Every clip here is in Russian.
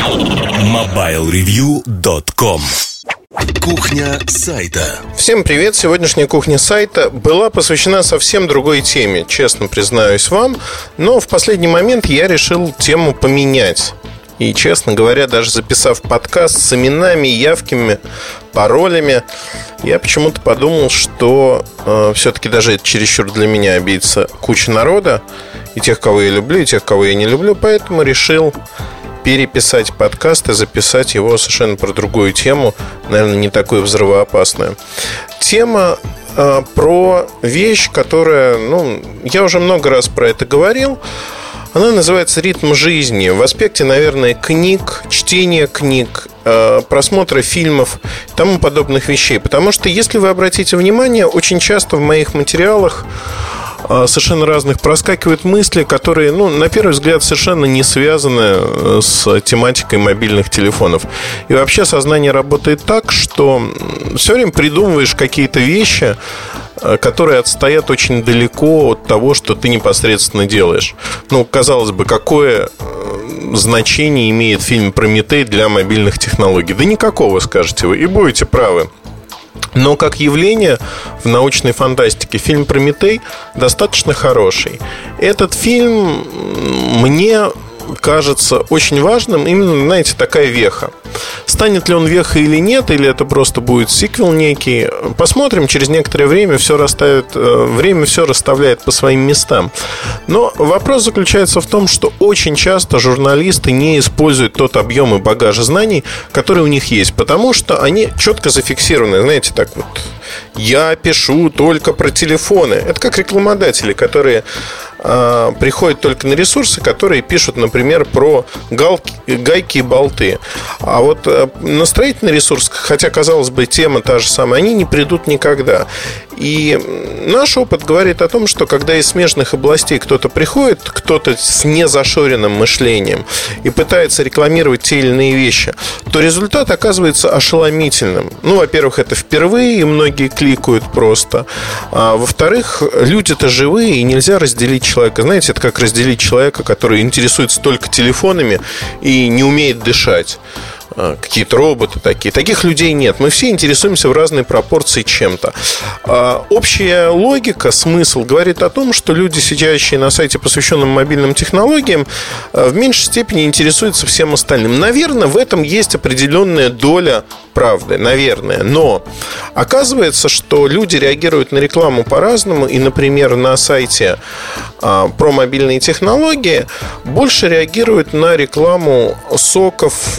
MobileReview.com Кухня сайта. Всем привет! Сегодняшняя кухня сайта была посвящена совсем другой теме, честно признаюсь вам. Но в последний момент я решил тему поменять. И, честно говоря, даже записав подкаст с именами, явками, паролями, я почему-то подумал, что э, все-таки даже это чересчур для меня обидится куча народа, и тех, кого я люблю, и тех, кого я не люблю, поэтому решил переписать подкаст и записать его совершенно про другую тему, наверное, не такую взрывоопасную. Тема э, про вещь, которая, ну, я уже много раз про это говорил, она называется «Ритм жизни». В аспекте, наверное, книг, чтения книг, э, просмотра фильмов и тому подобных вещей. Потому что, если вы обратите внимание, очень часто в моих материалах совершенно разных проскакивают мысли, которые, ну, на первый взгляд, совершенно не связаны э, с тематикой мобильных телефонов. И вообще сознание работает так, что все время придумываешь какие-то вещи, Э, которые отстоят очень далеко от того, что ты непосредственно делаешь. Ну, казалось бы, какое э, значение имеет фильм «Прометей» для мобильных технологий? Да никакого, скажете вы, и будете правы. Но как явление в научной фантастике фильм «Прометей» достаточно хороший. Этот фильм мне кажется очень важным именно, знаете, такая веха. Станет ли он вехой или нет, или это просто будет сиквел некий, посмотрим. Через некоторое время все расставит, э, время все расставляет по своим местам. Но вопрос заключается в том, что очень часто журналисты не используют тот объем и багаж знаний, который у них есть, потому что они четко зафиксированы, знаете, так вот. Я пишу только про телефоны. Это как рекламодатели, которые э, приходят только на ресурсы, которые пишут, например, про галки, гайки и болты. А вот э, на строительный ресурс, хотя, казалось бы, тема та же самая, они не придут никогда. И наш опыт говорит о том, что когда из смежных областей кто-то приходит, кто-то с незашоренным мышлением и пытается рекламировать те или иные вещи, то результат оказывается ошеломительным. Ну, во-первых, это впервые, и многие кликают просто. А во-вторых, люди-то живые, и нельзя разделить человека. Знаете, это как разделить человека, который интересуется только телефонами и не умеет дышать. А, какие-то роботы такие. Таких людей нет. Мы все интересуемся в разной пропорции чем-то. А, общая логика, смысл говорит о том, что люди, сидящие на сайте, посвященном мобильным технологиям, а, в меньшей степени интересуются всем остальным. Наверное, в этом есть определенная доля правды, наверное. Но оказывается, что люди реагируют на рекламу по-разному. И, например, на сайте про мобильные технологии больше реагируют на рекламу соков,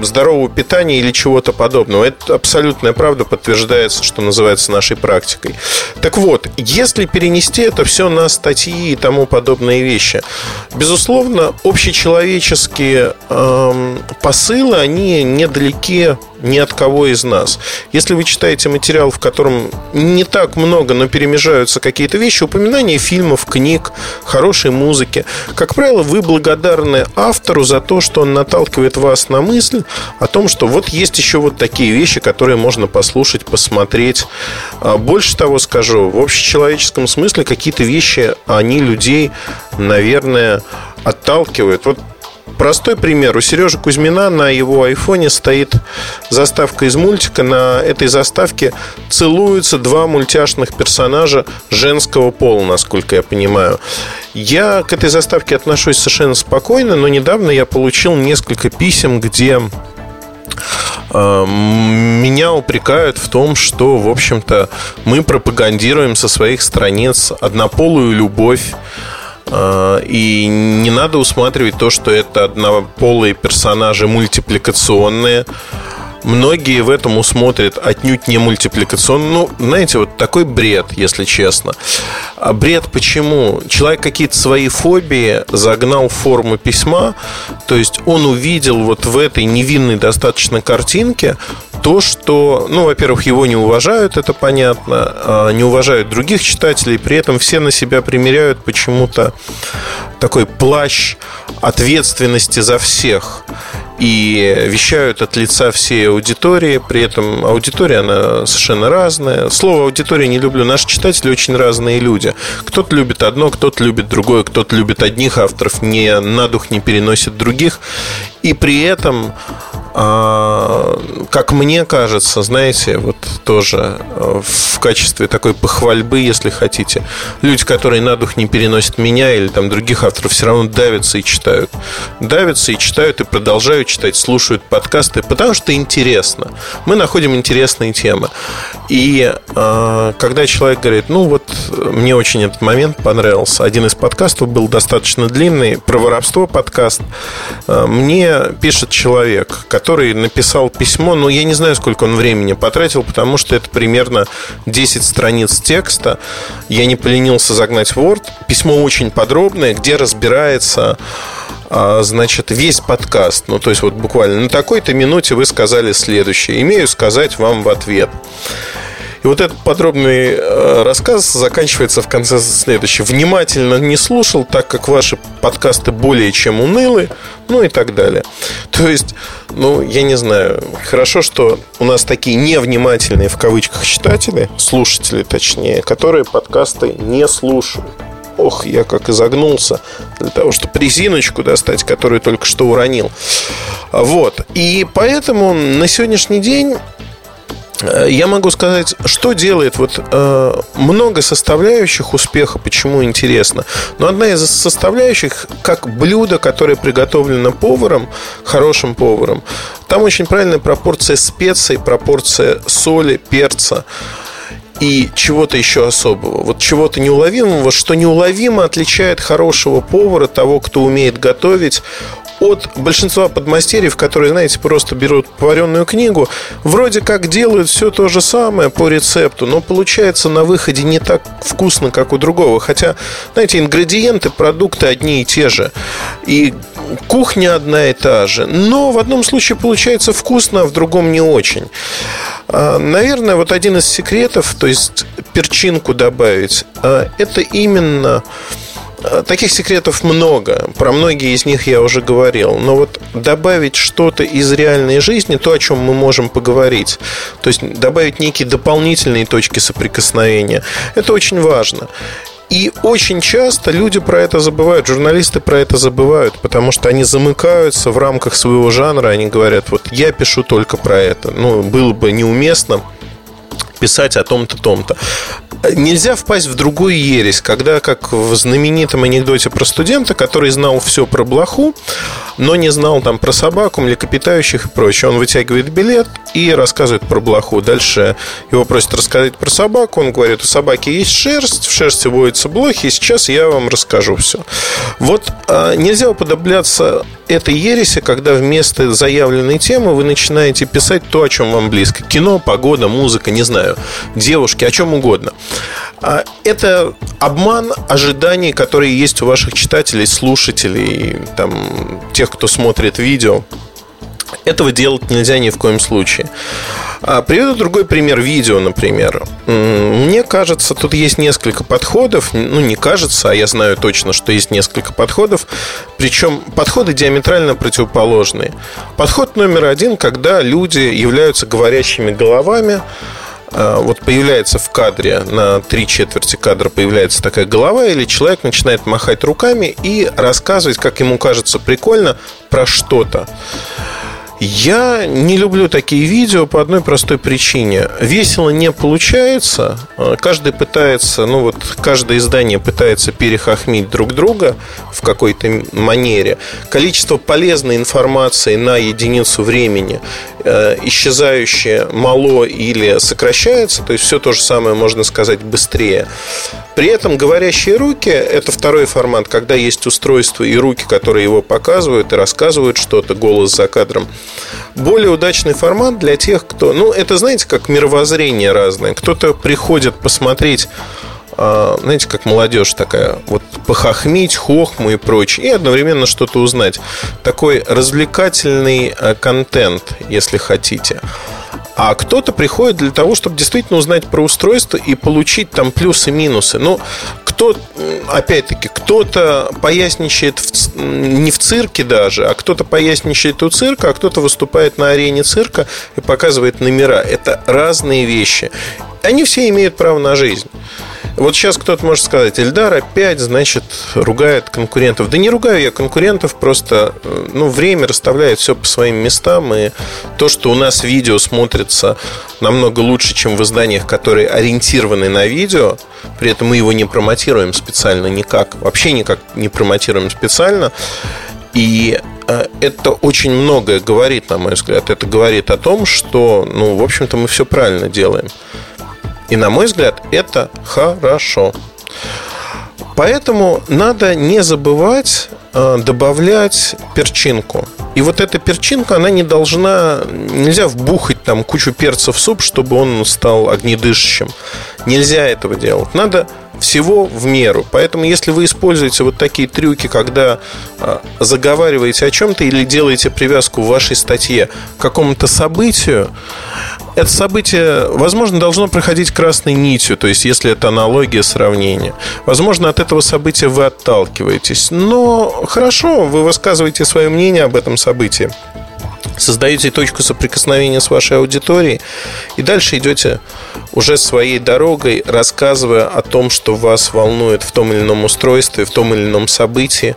здорового питания или чего-то подобного. Это абсолютная правда подтверждается, что называется нашей практикой. Так вот, если перенести это все на статьи и тому подобные вещи, безусловно, общечеловеческие эм, посылы, они недалеки ни от кого из нас. Если вы читаете материал, в котором не так много, но перемежаются какие-то вещи, упоминания фильмов, книг, хорошей музыки, как правило, вы благодарны автору за то, что он наталкивает вас на мысль о том, что вот есть еще вот такие вещи, которые можно послушать, посмотреть. А больше того скажу, в общечеловеческом смысле какие-то вещи, они людей, наверное, отталкивают. Вот Простой пример. У Сережи Кузьмина на его айфоне стоит заставка из мультика. На этой заставке целуются два мультяшных персонажа женского пола, насколько я понимаю. Я к этой заставке отношусь совершенно спокойно, но недавно я получил несколько писем, где э, меня упрекают в том, что, в общем-то, мы пропагандируем со своих страниц однополую любовь а, и не надо усматривать то, что это однополые персонажи мультипликационные. Многие в этом усмотрят отнюдь не мультипликационно. Ну, знаете, вот такой бред, если честно. А бред почему? Человек какие-то свои фобии загнал в форму письма, то есть он увидел вот в этой невинной достаточно картинке то, что, ну, во-первых, его не уважают, это понятно, а не уважают других читателей, при этом все на себя примеряют почему-то такой плащ ответственности за всех. и вещают от лица всей аудитории. При этом аудитория, она совершенно разная. Слово аудитория не люблю. Наши читатели очень разные люди. Кто-то любит одно, кто-то любит другое, кто-то любит одних авторов, не на дух не переносит других. И при этом как мне кажется, знаете, вот тоже э, в качестве такой похвальбы, если хотите, люди, которые на дух не переносят меня или там других авторов, все равно давятся и читают. Давятся и читают, и продолжают читать, слушают подкасты, потому что интересно. Мы находим интересные темы. И э, когда человек говорит, ну вот, мне очень этот момент понравился, один из подкастов был достаточно длинный, про воровство подкаст, э, мне пишет человек, который написал письмо, но я не знаю, сколько он времени потратил, потому что это примерно 10 страниц текста. Я не поленился загнать в Word. Письмо очень подробное, где разбирается а, значит, весь подкаст. Ну, то есть, вот буквально на такой-то минуте вы сказали следующее. Имею сказать вам в ответ. И вот этот подробный э, рассказ заканчивается в конце следующего. Внимательно не слушал, так как ваши подкасты более чем унылы, ну и так далее. То есть, ну, я не знаю, хорошо, что у нас такие невнимательные в кавычках читатели, слушатели точнее, которые подкасты не слушают. Ох, я как изогнулся для того, чтобы резиночку достать, которую только что уронил. Вот. И поэтому на сегодняшний день я могу сказать, что делает вот э, много составляющих успеха, почему интересно. Но одна из составляющих, как блюдо, которое приготовлено поваром, хорошим поваром, там очень правильная пропорция специй, пропорция соли, перца и чего-то еще особого. Вот чего-то неуловимого, что неуловимо отличает хорошего повара, того, кто умеет готовить, от большинства подмастерьев, которые, знаете, просто берут вареную книгу, вроде как делают все то же самое по рецепту, но получается на выходе не так вкусно, как у другого. Хотя, знаете, ингредиенты, продукты одни и те же. И кухня одна и та же. Но в одном случае получается вкусно, а в другом не очень. А, наверное, вот один из секретов, то есть перчинку добавить, а, это именно таких секретов много. Про многие из них я уже говорил. Но вот добавить что-то из реальной жизни, то, о чем мы можем поговорить, то есть добавить некие дополнительные точки соприкосновения, это очень важно. И очень часто люди про это забывают, журналисты про это забывают, потому что они замыкаются в рамках своего жанра, они говорят, вот я пишу только про это. Ну, было бы неуместно писать о том-то, том-то. Нельзя впасть в другую ересь, когда, как в знаменитом анекдоте про студента, который знал все про блоху, но не знал там про собаку, млекопитающих и прочее. Он вытягивает билет и рассказывает про блоху. Дальше его просят рассказать про собаку. Он говорит, у собаки есть шерсть, в шерсти водятся блохи, и сейчас я вам расскажу все. Вот а, нельзя уподобляться этой ереси, когда вместо заявленной темы вы начинаете писать то, о чем вам близко. Кино, погода, музыка, не знаю, девушки, о чем угодно. А, это обман ожиданий, которые есть у ваших читателей, слушателей, там, тех, кто смотрит видео. Этого делать нельзя ни в коем случае. А, приведу другой пример видео, например. Мне кажется, тут есть несколько подходов. Ну, не кажется, а я знаю точно, что есть несколько подходов. Причем подходы диаметрально противоположные. Подход номер один, когда люди являются говорящими головами, вот появляется в кадре, на три четверти кадра появляется такая голова, или человек начинает махать руками и рассказывать, как ему кажется прикольно, про что-то. Я не люблю такие видео по одной простой причине. Весело не получается. Каждый пытается, ну вот каждое издание пытается перехохмить друг друга в какой-то манере. Количество полезной информации на единицу времени э, исчезающее мало или сокращается, то есть все то же самое можно сказать быстрее. При этом говорящие руки – это второй формат, когда есть устройство и руки, которые его показывают и рассказывают что-то, голос за кадром. Более удачный формат для тех, кто... Ну, это, знаете, как мировоззрение разное. Кто-то приходит посмотреть а, знаете, как молодежь такая, вот похохмить, хохму и прочее, и одновременно что-то узнать. Такой развлекательный а, контент, если хотите. А кто-то приходит для того, чтобы действительно узнать про устройство и получить там плюсы-минусы. Ну, кто, опять-таки, кто-то поясничает в, не в цирке даже, а кто-то поясничает у цирка, а кто-то выступает на арене цирка и показывает номера. Это разные вещи. Они все имеют право на жизнь. Вот сейчас кто-то может сказать, Эльдар опять, значит, ругает конкурентов. Да не ругаю я конкурентов, просто э, ну, время расставляет все по своим местам. И то, что у нас видео смотрится намного лучше, чем в изданиях, которые ориентированы на видео, при этом мы его не промотируем специально никак, вообще никак не промотируем специально. И э, это очень многое говорит, на мой взгляд. Это говорит о том, что, ну, в общем-то, мы все правильно делаем. И, на мой взгляд, это хорошо. Поэтому надо не забывать э, добавлять перчинку. И вот эта перчинка, она не должна... Нельзя вбухать там кучу перца в суп, чтобы он стал огнедышащим. Нельзя этого делать. Надо всего в меру. Поэтому, если вы используете вот такие трюки, когда э, заговариваете о чем-то или делаете привязку в вашей статье к какому-то событию, это событие, возможно, должно проходить красной нитью, то есть если это аналогия, сравнение. Возможно, от этого события вы отталкиваетесь. Но хорошо, вы высказываете свое мнение об этом событии создаете точку соприкосновения с вашей аудиторией и дальше идете уже своей дорогой, рассказывая о том, что вас волнует в том или ином устройстве, в том или ином событии,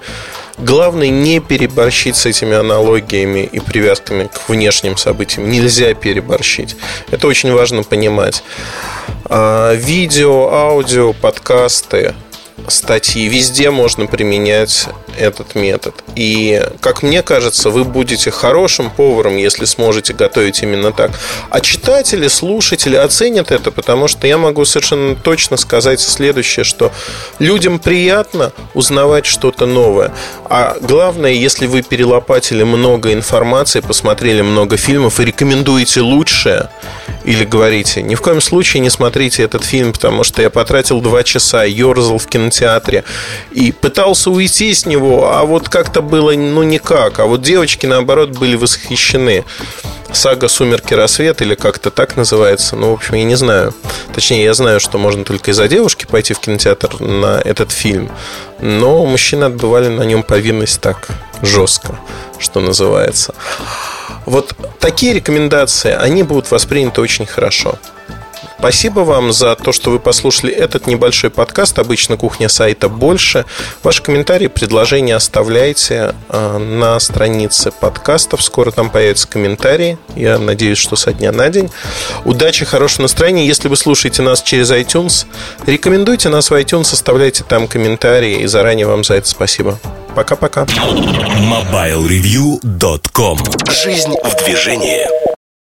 Главное не переборщить с этими аналогиями и привязками к внешним событиям. Нельзя переборщить. Это очень важно понимать. А, видео, аудио, подкасты статьи. Везде можно применять этот метод. И, как мне кажется, вы будете хорошим поваром, если сможете готовить именно так. А читатели, слушатели оценят это, потому что я могу совершенно точно сказать следующее, что людям приятно узнавать что-то новое. А главное, если вы перелопатили много информации, посмотрели много фильмов и рекомендуете лучшее, или говорите, ни в коем случае не смотрите этот фильм, потому что я потратил два часа, ерзал в кинотеатре и пытался уйти с него, а вот как-то было, ну, никак. А вот девочки, наоборот, были восхищены. Сага «Сумерки. Рассвет» или как-то так называется. Ну, в общем, я не знаю. Точнее, я знаю, что можно только из-за девушки пойти в кинотеатр на этот фильм. Но мужчины отбывали на нем повинность так жестко, что называется. Вот такие рекомендации, они будут восприняты очень хорошо. Спасибо вам за то, что вы послушали этот небольшой подкаст. Обычно кухня сайта больше. Ваши комментарии, предложения оставляйте а, на странице подкастов. Скоро там появятся комментарии. Я надеюсь, что со дня на день. Удачи, хорошего настроения. Если вы слушаете нас через iTunes, рекомендуйте нас в iTunes, оставляйте там комментарии. И заранее вам за это спасибо. Пока-пока. MobileReview.com Жизнь в движении.